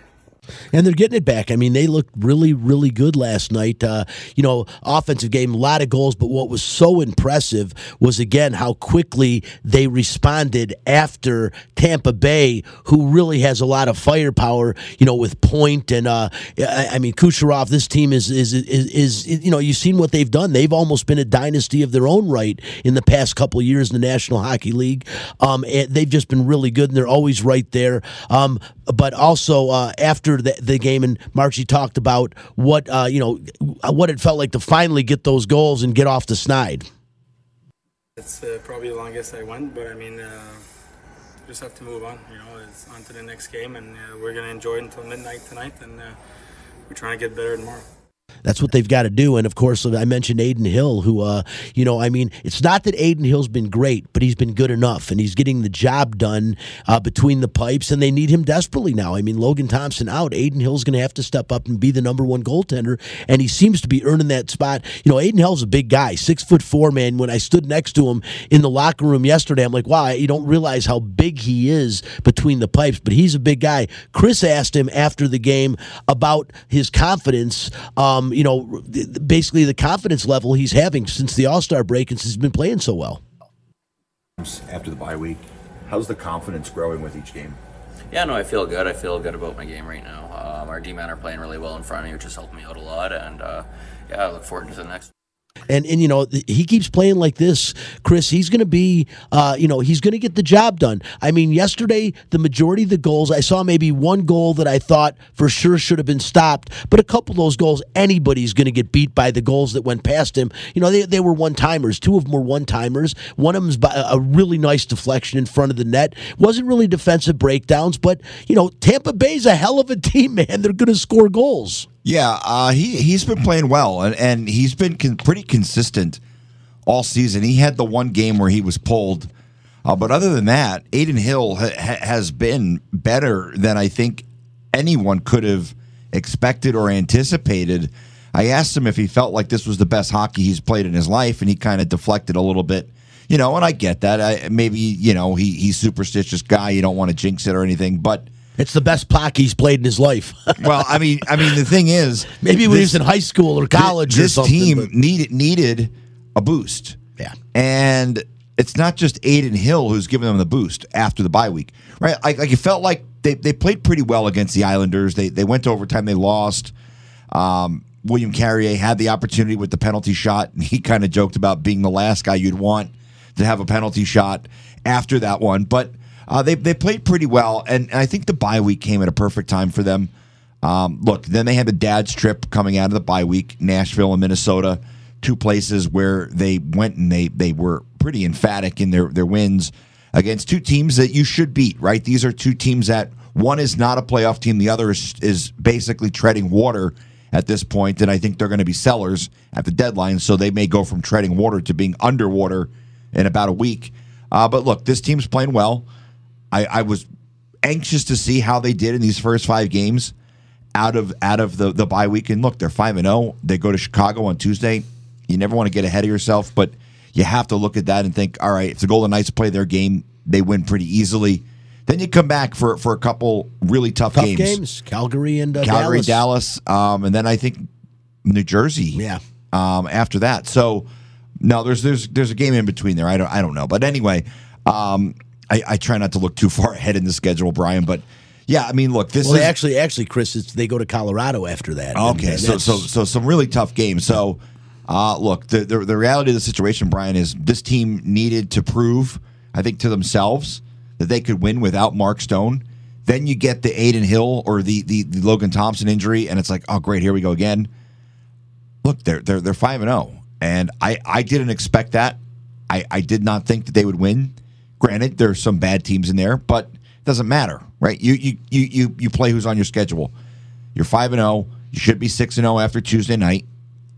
And they're getting it back. I mean, they looked really, really good last night. Uh, you know, offensive game, a lot of goals, but what was so impressive was, again, how quickly they responded after Tampa Bay, who really has a lot of firepower, you know, with Point and, uh, I, I mean, Kucherov, this team is, is, is, is, you know, you've seen what they've done. They've almost been a dynasty of their own right in the past couple years in the National Hockey League. Um, they've just been really good, and they're always right there. Um, but also, uh, after the, the game, and Marchie talked about what uh, you know what it felt like to finally get those goals and get off the snide. It's uh, probably the longest I went, but I mean, uh, just have to move on. You know, it's on to the next game, and uh, we're gonna enjoy it until midnight tonight, and uh, we're trying to get better tomorrow. That's what they've got to do. And of course, I mentioned Adin Hill, who, uh, you know, I mean, it's not that Adin Hill's been great, but he's been good enough, and he's getting the job done uh, between the pipes, and they need him desperately now. I mean, Logan Thompson out, Adin Hill's going to have to step up and be the number one goaltender, and he seems to be earning that spot. You know, Adin Hill's a big guy, six foot four man. When I stood next to him in the locker room yesterday, I'm like, wow, you don't realize how big he is between the pipes, but he's a big guy. Chris asked him after the game about his confidence. Um, you know, basically the confidence level he's having since the All Star break and since he's been playing so well. After the bye week, how's the confidence growing with each game? Yeah, no, I feel good. I feel good about my game right now. Um, our D men are playing really well in front of me, which has helped me out a lot. And uh, yeah, I look forward to the next. And and you know he keeps playing like this, Chris. He's going to be, uh, you know, he's going to get the job done. I mean, yesterday the majority of the goals I saw maybe one goal that I thought for sure should have been stopped, but a couple of those goals anybody's going to get beat by the goals that went past him. You know, they they were one timers. Two of them were one timers. One of them's by a really nice deflection in front of the net. Wasn't really defensive breakdowns, but you know, Tampa Bay's a hell of a team, man. They're going to score goals. Yeah, uh, he he's been playing well, and, and he's been con- pretty consistent all season. He had the one game where he was pulled, uh, but other than that, Adin Hill ha- ha- has been better than I think anyone could have expected or anticipated. I asked him if he felt like this was the best hockey he's played in his life, and he kind of deflected a little bit. You know, and I get that. I, maybe you know he he's superstitious guy. You don't want to jinx it or anything, but. It's the best hockey he's played in his life. (laughs) well, I mean, I mean, the thing is, maybe when he was in high school or college this or something. team but- needed needed a boost. Yeah, and it's not just Adin Hill who's giving them the boost after the bye week, right? Like, like it felt like they, they played pretty well against the Islanders. They they went to overtime. They lost. Um, William Carrier had the opportunity with the penalty shot, and he kind of joked about being the last guy you'd want to have a penalty shot after that one. But uh, they they played pretty well, and, and I think the bye week came at a perfect time for them. Um, look, then they had the dad's trip coming out of the bye week, Nashville and Minnesota, two places where they went and they they were pretty emphatic in their their wins against two teams that you should beat. Right? These are two teams that one is not a playoff team, the other is, is basically treading water at this point, and I think they're going to be sellers at the deadline, so they may go from treading water to being underwater in about a week. Uh, but look, this team's playing well. I, I was anxious to see how they did in these first five games out of out of the the bye week. And look, they're five and zero. They go to Chicago on Tuesday. You never want to get ahead of yourself, but you have to look at that and think, all right, if the Golden Knights play their game, they win pretty easily. Then you come back for for a couple really tough, tough games. games. Calgary and uh, Calgary, Dallas. Dallas, um, and then I think New Jersey. Yeah. Um, after that, so no, there's there's there's a game in between there. I don't I don't know, but anyway, um, I, I try not to look too far (laughs) ahead in the schedule, Brian. But yeah, I mean, look, this well, is actually, actually, Chris, it's, they go to Colorado after that. Okay, so so so some really tough games. So, uh, look, the, the the reality of the situation, Brian, is this team needed to prove, I think, to themselves that they could win without Mark Stone. Then you get the Adin Hill or the, the the Logan Thompson injury, and it's like, oh, great, here we go again. Look, they're they're they're five and zero, and I I didn't expect that. I I did not think that they would win. Granted, there's some bad teams in there, but it doesn't matter, right? You you you you you play who's on your schedule. You're five and zero. You should be six and zero after Tuesday night,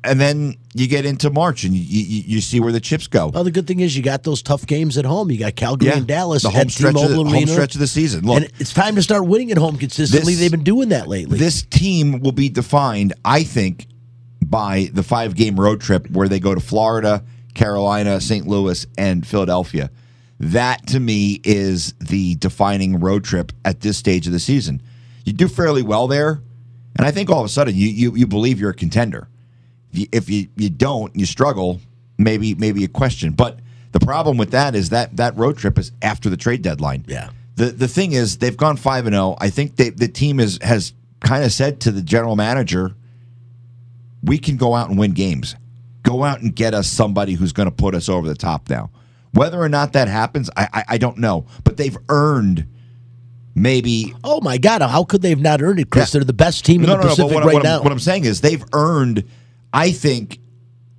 and then you get into March and you, you you see where the chips go. Well, the good thing is you got those tough games at home. You got Calgary Yeah, and Dallas. the home stretch of the- home stretch of the season. Look. and it's time to start winning at home consistently. This- They've been doing that lately. This team will be defined, I think, by the five game road trip where they go to Florida, Carolina, St. Louis, and Philadelphia. That to me is the defining road trip at this stage of the season. You do fairly well there, and I think all of a sudden you you, you believe you're a contender. If you, if you you don't, you struggle. Maybe maybe a question, but the problem with that is that that road trip is after the trade deadline. Yeah. The the thing is they've gone five and zero. I think they, the team is has kind of said to the general manager, "We can go out and win games. Go out and get us somebody who's going to put us over the top now." Whether or not that happens, I, I I don't know. But they've earned maybe oh my God! How could they have not earned it, Chris? They're the best team in no, the no, no. Pacific But what, right what now. I'm, what I'm saying is they've earned, I think,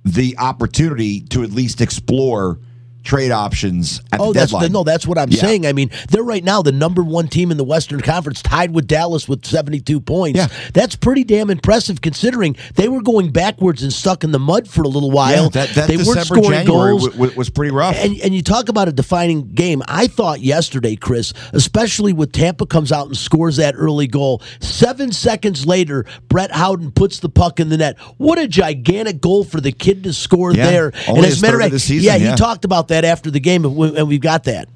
the opportunity to at least explore trade options at Oh, the that's deadline. the, no. That's what I'm Yeah. saying. I mean, they're right now the number one team in the Western Conference, tied with Dallas with 72 points. Yeah. that's pretty damn impressive considering they were going backwards and stuck in the mud for a little while. Yeah, that, that they December, weren't scoring January goals. w- w- was pretty rough. And, and you talk about a defining game. I thought yesterday, Chris, especially with Tampa comes out and scores that early goal. Seven seconds later, Brett Howden puts the puck in the net. What a gigantic goal for the kid to score Yeah, there. only and his third of the season, yeah, yeah. he talked about that after the game, and we- and we've got that.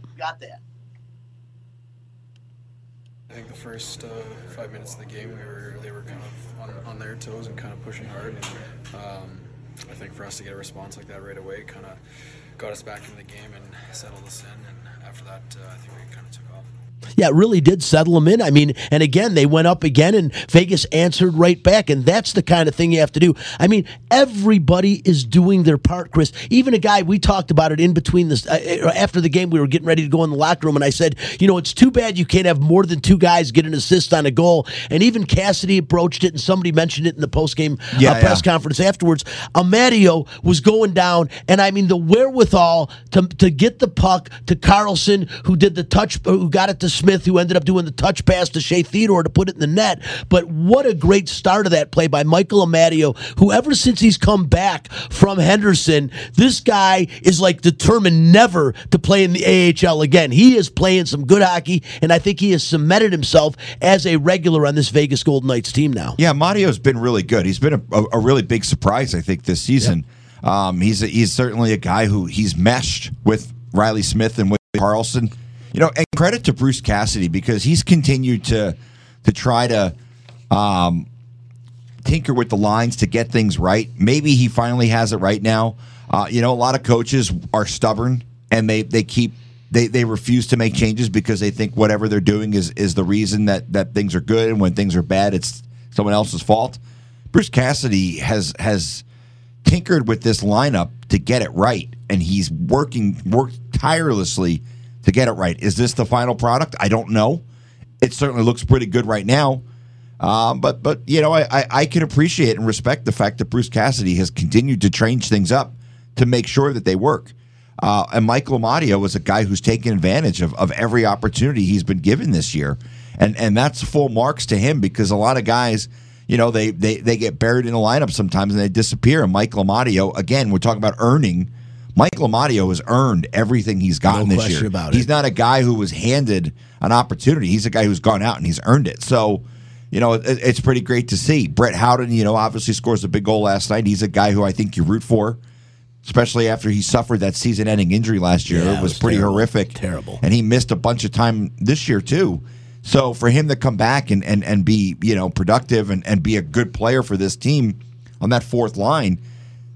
I think the first uh, five minutes of the game, we were they were kind of on, on their toes and kind of pushing hard. And, um, I think for us to get a response like that right away, kind of got us back into the game and settled us in. And after that, uh, I think we kind of took off. Yeah, it really did settle them in. I mean, and again, they went up again, and Vegas answered right back. And that's the kind of thing you have to do. I mean, everybody is doing their part, Chris. Even a guy, we talked about it in between this, uh, after the game, we were getting ready to go in the locker room, and I said, you know, it's too bad you can't have more than two guys get an assist on a goal. And even Cassidy approached it, and somebody mentioned it in the post game Yeah, uh, press yeah. conference afterwards. Amadio was going down, and I mean, the wherewithal to, to get the puck to Carlson, who did the touch, who got it to Smith, who ended up doing the touch pass to Shea Theodore to put it in the net. But what a great start of that play by Michael Amadio, who ever since he's come back from Henderson, this guy is like determined never to play in the AHL again. He is playing some good hockey, and I think he has cemented himself as a regular on this Vegas Golden Knights team now. Yeah, Mario's been really good. He's been a, a, a really big surprise, I think, this season. Um, he's a, he's certainly a guy who he's meshed with Reilly Smith and with Carlson. You know, and credit to Bruce Cassidy because he's continued to to try to um, tinker with the lines to get things right. Maybe he finally has it right now. Uh, you know, a lot of coaches are stubborn and they they keep they, they refuse to make changes because they think whatever they're doing is is the reason that that things are good and when things are bad it's someone else's fault. Bruce Cassidy has has tinkered with this lineup to get it right and he's working worked tirelessly to get it right. Is this the final product? I don't know. It certainly looks pretty good right now. Um, but but you know I, I I can appreciate and respect the fact that Bruce Cassidy has continued to change things up to make sure that they work. Uh, and Michael Amadio was a guy who's taken advantage of, of every opportunity he's been given this year, and and that's full marks to him because a lot of guys, you know, they they they get buried in the lineup sometimes and they disappear. And Michael Amadio, again, we're talking about earning. Michael Amadio has earned everything he's gotten No this year. about he's it. not a guy who was handed an opportunity. He's a guy who's gone out and he's earned it. So, you know, it, it's pretty great to see. Brett Howden, you know, obviously scores a big goal last night. He's a guy who I think you root for, especially after he suffered that season-ending injury last year. Yeah, it it was, was pretty terrible. horrific, Terrible. and he missed a bunch of time this year too. So for him to come back and and, and be you know productive and, and be a good player for this team on that fourth line,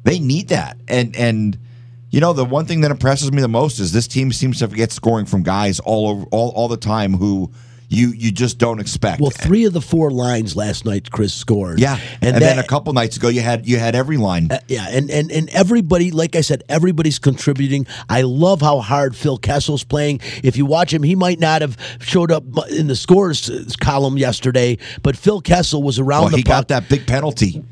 they need that. And and you know the one thing that impresses me the most is this team seems to get scoring from guys all over all, all the time who you you just don't expect. Well, three of the four lines last night, Chris scored. yeah, and, and, then a couple nights ago you had you had every line. Uh, yeah, and, and and everybody, like I said, everybody's contributing. I love how hard Phil Kessel's playing. If you watch him, he might not have showed up in the scores uh, column yesterday, but Phil Kessel was around Well, the he puck. got that big penalty.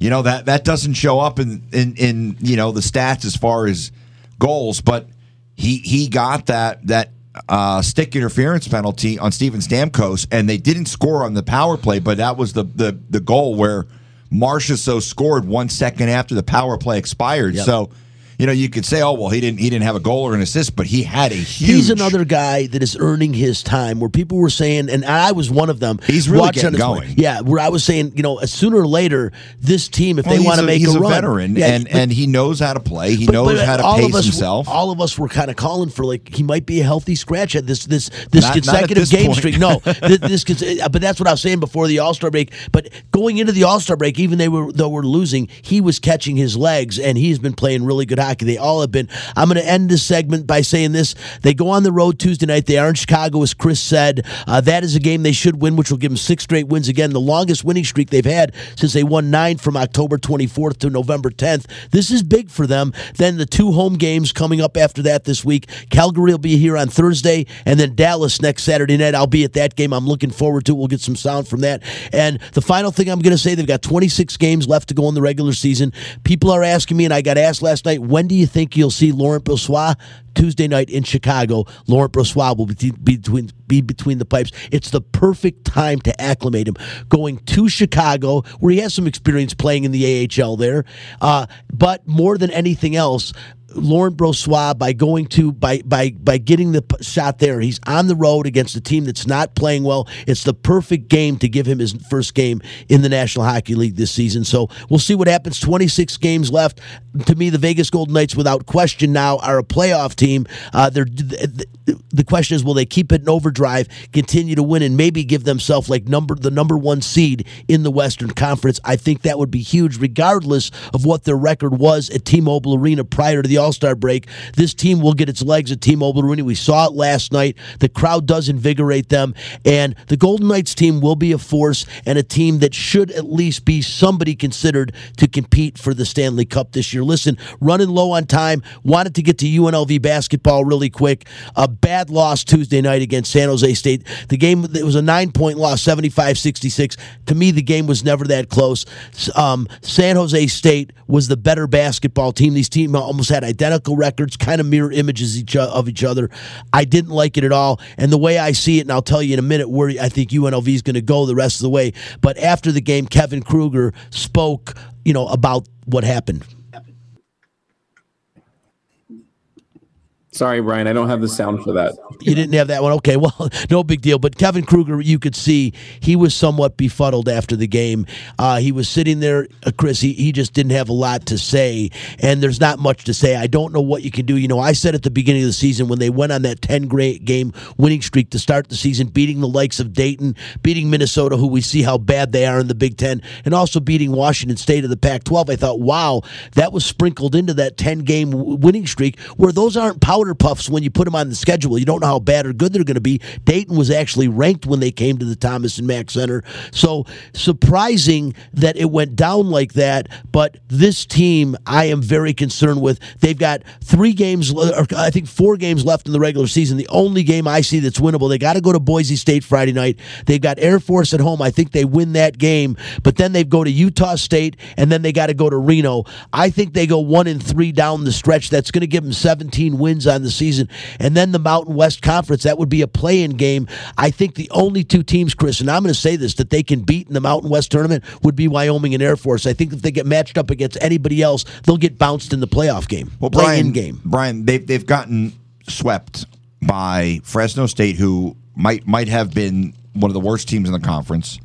You know that that doesn't show up in, in in you know the stats as far as goals, but he he got that that uh, stick interference penalty on Steven Stamkos, and they didn't score on the power play, but that was the the the goal where Marchessault scored one second after the power play expired. Yep. So. You know, you could say, "Oh, well, he didn't. He didn't have a goal or an assist, but he had a huge." He's another guy that is earning his time. Where people were saying, and I was one of them. He's really watching getting going. Yeah, where I was saying, you know, sooner or later, this team, if Well, they want to a- make he's a, a, run, veteran, yeah, and but- and he knows how to play. He But- knows but how to all pace of us, himself. All of us were kind of calling for like he might be a healthy scratch at this this this Not- not consecutive this game point. streak. No, (laughs) this, this uh, but that's what I was saying before the All Star break. But going into the All Star break, even they were though we're losing, he was catching his legs and he's been playing really good hockey. They all have been. I'm going to end this segment by saying this: they go on the road Tuesday night. They are in Chicago, as Chris said. Uh, that is a game they should win, which will give them six straight wins again, the longest winning streak they've had since they won nine from October 24th to November 10th. This is big for them. Then the two home games coming up after that this week. Calgary will be here on Thursday, and then Dallas next Saturday night. I'll be at that game. I'm looking forward to. it. We'll get some sound from that. And the final thing I'm going to say: they've got 26 games left to go in the regular season. People are asking me, and I got asked last night, when do you think you'll see Laurent Brossoit? Tuesday night in Chicago, Laurent Brossoit will be between be between the pipes. It's the perfect time to acclimate him. Going to Chicago, where he has some experience playing in the AHL there, uh, but more than anything else, Laurent Brossoit by going to by by by getting the shot there. He's on the road against a team that's not playing well. It's the perfect game to give him his first game in the National Hockey League this season. So we'll see what happens. 26 games left. To me, the Vegas Golden Knights, without question, now are a playoff team. Uh, they're, the, question is, will they keep it in overdrive, continue to win, and maybe give themselves like number the number one seed in the Western Conference? I think that would be huge, regardless of what their record was at T-Mobile Arena prior to the All Star break. This team will get its legs at T-Mobile Arena. We saw it last night. The crowd does invigorate them, and the Golden Knights team will be a force and a team that should at least be somebody considered to compete for the Stanley Cup this year. Listen, running low on time, wanted to get to UNLV basketball really quick. A bad loss Tuesday night against San Jose State. The game, it was a nine point loss, 75 66. To me, the game was never that close. Um, San Jose State was the better basketball team. These teams almost had identical records, kind of mirror images each of each other. I didn't like it at all. And the way I see it, and I'll tell you in a minute where I think UNLV is going to go the rest of the way. But after the game, Kevin Kruger spoke, you know, about what happened. Sorry, Brian, I don't have the sound for that. You didn't have that one. Okay, well, (laughs) no big deal. But Kevin Kruger, you could see he was somewhat befuddled after the game. Uh, he was sitting there, uh, Chris. He, he just didn't have a lot to say, and there's not much to say. I don't know what you can do. You know, I said at the beginning of the season when they went on that 10 great game winning streak to start the season, beating the likes of Dayton, beating Minnesota, who we see how bad they are in the Big Ten, and also beating Washington State of the Pac 12. I thought, wow, that was sprinkled into that 10 game winning streak where those aren't puffs when you put them on the schedule. You don't know how bad or good they're going to be. Dayton was actually ranked when they came to the Thomas and Mack Center. So surprising that it went down like that. But this team, I am very concerned with. They've got three games, or I think four games left in the regular season. The only game I see that's winnable, they got to go to Boise State Friday night. They've got Air Force at home. I think they win that game. But then they go to Utah State, and then they got to go to Reno. I think they go one and three down the stretch. That's going to give them 17 wins on the season. And then the Mountain West Conference, that would be a play in game. I think the only two teams, Chris, and I'm going to say this, that they can beat in the Mountain West tournament would be Wyoming and Air Force. I think if they get matched up against anybody else, they'll get bounced in the playoff game. Well, play Brian, in game. Brian, they've they've gotten swept by Fresno State, who might might have been one of the worst teams in the conference.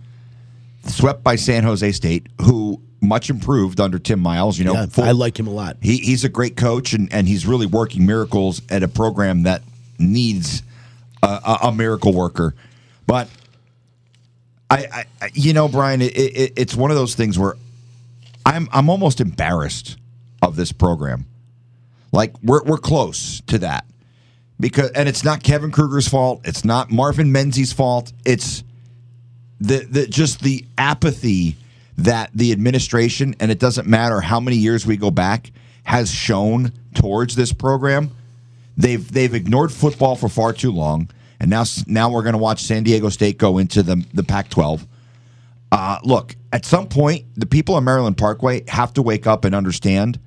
Swept by San Jose State, who much improved under Tim Miles. You know, Yeah, full- I like him a lot. he, he's a great coach, and, and he's really working miracles at a program that needs a, a, miracle worker. But I, I, I- you know, Brian, it, it, it's one of those things where I'm I'm almost embarrassed of this program. Like we're we're close to that because, and it's not Kevin Kruger's fault. It's not Marvin Menzies' fault. It's the the just the apathy that the administration and it doesn't matter how many years we go back has shown towards this program. They've they've ignored football for far too long, and now now we're going to watch San Diego State go into the the Pac-12. Uh, look, at some point, the people of Maryland Parkway have to wake up and understand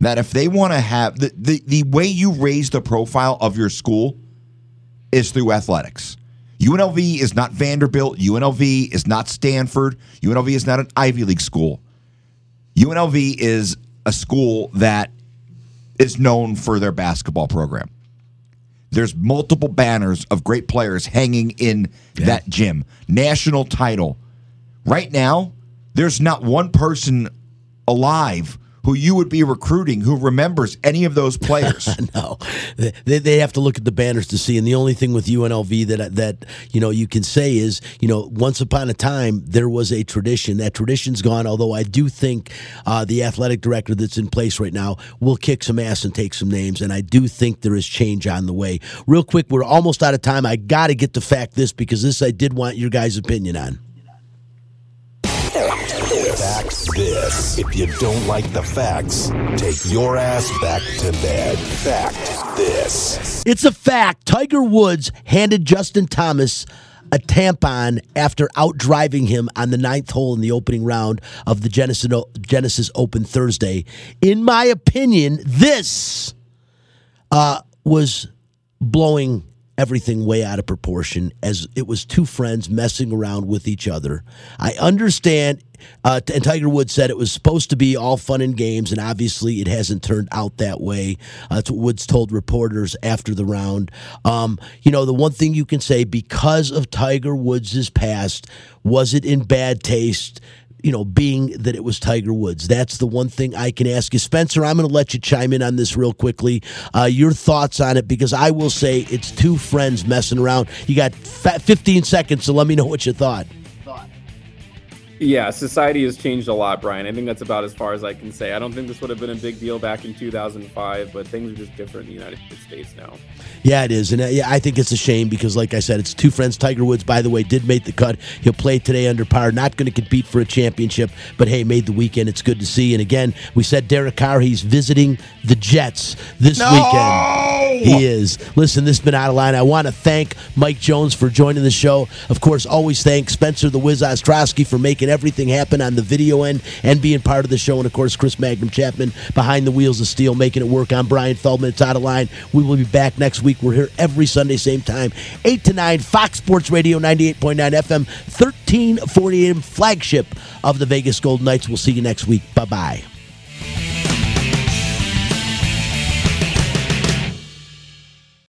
that if they want to have the, the the way you raise the profile of your school is through athletics. UNLV is not Vanderbilt. UNLV is not Stanford. UNLV is not an Ivy League school. UNLV is a school that is known for their basketball program. There's multiple banners of great players hanging in that gym. National title. Right now, there's not one person alive who you would be recruiting who remembers any of those players. (laughs) no, they, they have to look at the banners to see. And the only thing with UNLV that that you know you can say is you know once upon a time there was a tradition. That tradition's gone. Although I do think uh, the athletic director that's in place right now will kick some ass and take some names. And I do think there is change on the way. Real quick, we're almost out of time. I got to get to fact this because this I did want your guys' opinion on. This. If you don't like the facts, take your ass back to bed. Fact this. It's a fact. Tiger Woods handed Justin Thomas a tampon after outdriving him on the ninth hole in the opening round of the Genesis, Genesis Open Thursday. In my opinion, this uh, was blowing everything way out of proportion as it was two friends messing around with each other. I understand, uh, and Tiger Woods said it was supposed to be all fun and games, and obviously it hasn't turned out that way. Uh, that's what Woods told reporters after the round. Um, you know, the one thing you can say because of Tiger Woods' past, was it in bad taste? You know, being that it was Tiger Woods. That's the one thing I can ask you. Spencer, I'm going to let you chime in on this real quickly. Uh, your thoughts on it, because I will say it's two friends messing around. You got 15 seconds, so let me know what you thought. Yeah, society has changed a lot, Brian. I think that's about as far as I can say. I don't think this would have been a big deal back in 2005, but things are just different in the United States now. Yeah, it is, and uh, yeah, I think it's a shame because, like I said, it's two friends. Tiger Woods, by the way, did make the cut. He'll play today under par. Not going to compete for a championship, but hey, made the weekend. It's good to see. And again, we said Derek Carr. He's visiting the Jets this No! weekend. He is. Listen, this has been out of line. I want to thank Mike Jones for joining the show. Of course, always thank Spencer the Wiz Ostrowski for making everything happen on the video end and being part of the show. And of course, Chris Magnum Chapman behind the wheels of steel, making it work. I'm Brian Feldman. It's out of line. We will be back next week. We're here every Sunday, same time, 8 to 9, Fox Sports Radio 98.9 FM, 1340 AM, flagship of the Vegas Golden Knights. We'll see you next week. Bye bye.